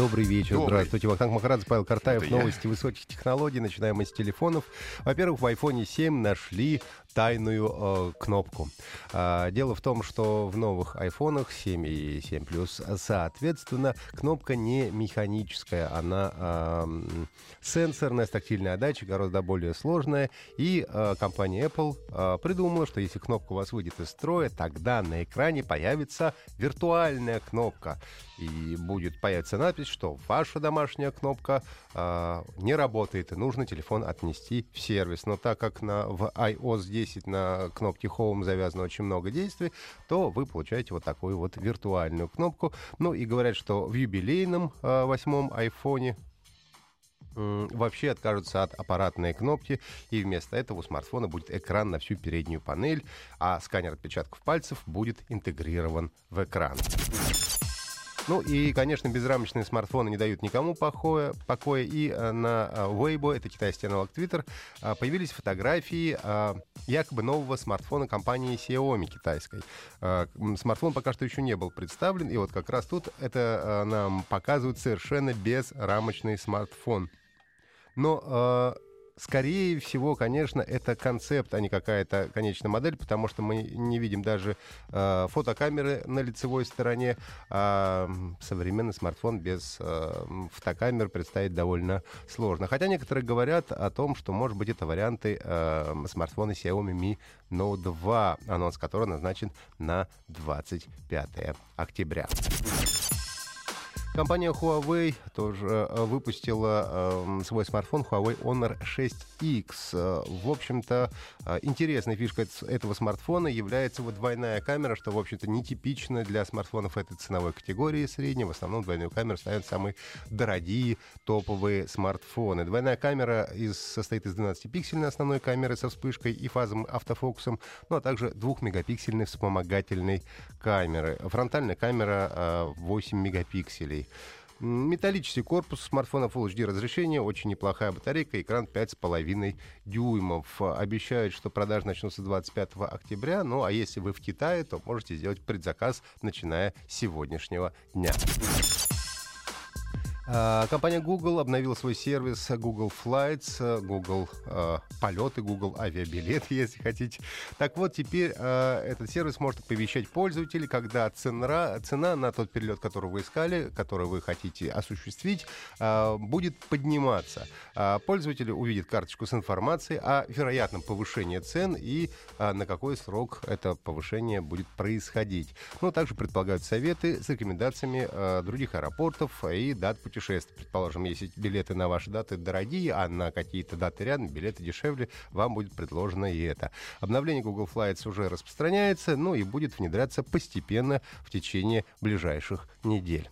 Добрый вечер. Добрый. Здравствуйте. Вахтанг Махарадзе, Павел Картаев. Это я. Новости высоких технологий. Начинаем мы с телефонов. Во-первых, в iPhone 7 нашли тайную э, кнопку. А, дело в том, что в новых айфонах 7 и 7 плюс, соответственно, кнопка не механическая, она м, сенсорная, с тактильной отдачей, гораздо более сложная. И э, компания Apple э, придумала, что если кнопка у вас выйдет из строя, тогда на экране появится виртуальная кнопка. И будет появиться надпись, что ваша домашняя кнопка э, не работает, и нужно телефон отнести в сервис. Но так как на, в iOS 10 на кнопке Home завязано очень много действий, то вы получаете вот такую вот виртуальную кнопку. Ну и говорят, что в юбилейном э, восьмом айфоне вообще откажутся от аппаратной кнопки, и вместо этого у смартфона будет экран на всю переднюю панель, а сканер отпечатков пальцев будет интегрирован в экран. Ну и, конечно, безрамочные смартфоны не дают никому покоя, покоя. и э, на э, Weibo, это китайский аналог Twitter, э, появились фотографии якобы нового смартфона компании Xiaomi китайской. Смартфон пока что еще не был представлен, и вот как раз тут это нам показывают совершенно безрамочный смартфон. Но скорее всего, конечно, это концепт, а не какая-то конечная модель, потому что мы не видим даже э, фотокамеры на лицевой стороне. А современный смартфон без э, фотокамер представить довольно сложно. Хотя некоторые говорят о том, что, может быть, это варианты э, смартфона Xiaomi Mi Note 2, анонс которого назначен на 25 октября. Компания Huawei тоже э, выпустила э, свой смартфон Huawei Honor 6X. Э, В общем-то, э, интересной фишкой эт- этого смартфона является вот двойная камера, что, в общем-то, нетипично для смартфонов этой ценовой категории средней. В основном двойную камеру ставят самые дорогие топовые смартфоны. Двойная камера из, состоит из 12-пиксельной основной камеры со вспышкой и фазовым автофокусом, ну а также 2-мегапиксельной вспомогательной камеры. Фронтальная камера э, 8 мегапикселей. М, Металлический корпус смартфона Full HD разрешение, очень неплохая батарейка, экран 5,5 дюймов. Обещают, что продажи начнутся 25 октября, ну а если вы в Китае, то можете сделать предзаказ, начиная с сегодняшнего дня. А, Компания Google обновила свой сервис Google Flights, э, Google э, полеты, Google авиабилеты, если хотите. Так вот, теперь э, этот сервис может оповещать пользователей, когда цена, цена на тот перелет, который вы искали, который вы хотите осуществить, э, будет подниматься. А Пользователи увидят карточку с информацией о вероятном повышении цен и а, на какой срок это повышение будет происходить. Ну, также предполагают советы с рекомендациями э, других аэропортов и дат путешествий. Предположим, если билеты на ваши даты дорогие, а на какие-то даты рядом билеты дешевле, вам будет предложено и это. Обновление Google Flights уже распространяется, ну и будет внедряться постепенно в течение ближайших недель.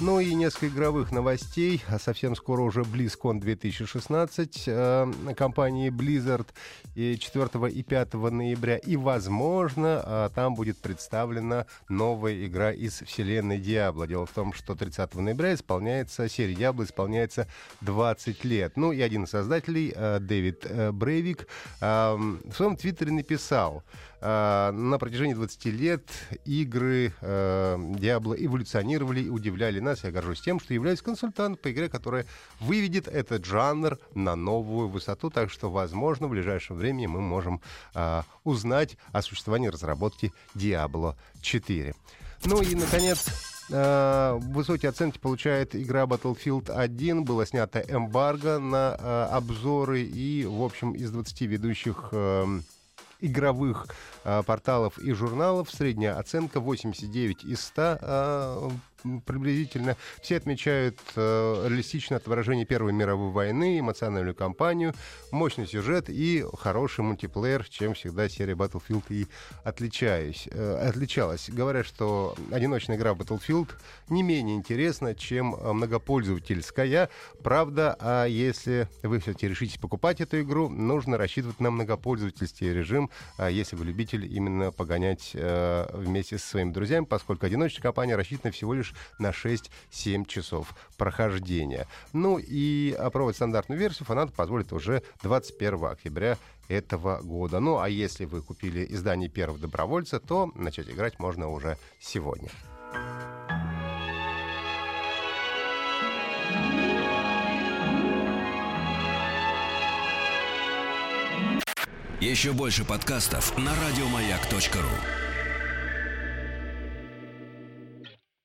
Ну и несколько игровых новостей. А Совсем скоро уже BlizzCon 2016 э, компании Blizzard и 4 и 5 ноября. И, возможно, э, там будет представлена новая игра из вселенной Диабло. Дело в том, что 30 ноября исполняется, серия Диабло исполняется 20 лет. Ну и один из создателей, э, Дэвид э, Брейвик, в своем твиттере написал, э, на протяжении 20 лет игры э, эволюционировали и удивляли нас. Я горжусь тем, что являюсь консультантом по игре, которая выведет этот жанр на новую высоту. Так что, возможно, в ближайшем времени мы можем э, узнать о существовании разработки Diablo 4. Ну и, наконец, э, высокие оценки получает игра Battlefield 1. Было снято эмбарго на э, обзоры и, в общем, из 20 ведущих эм, игровых э, порталов и журналов. Средняя оценка 89 из 100 э, приблизительно. Все отмечают э, реалистичное отображение Первой мировой войны, эмоциональную кампанию, мощный сюжет и хороший мультиплеер, чем всегда серия Battlefield и отличаюсь, э, отличалась. Говорят, что одиночная игра Battlefield не менее интересна, чем многопользовательская. Правда, а если вы все-таки решитесь покупать эту игру, нужно рассчитывать на многопользовательский режим, а если вы любитель именно погонять э, вместе со своими друзьями, поскольку одиночная компания рассчитана всего лишь на 6-7 часов прохождения. Ну и опробовать стандартную версию фанат позволит уже 21 октября этого года. Ну а если вы купили издание первого добровольца, то начать играть можно уже сегодня. Еще больше подкастов на радиомаяк.ру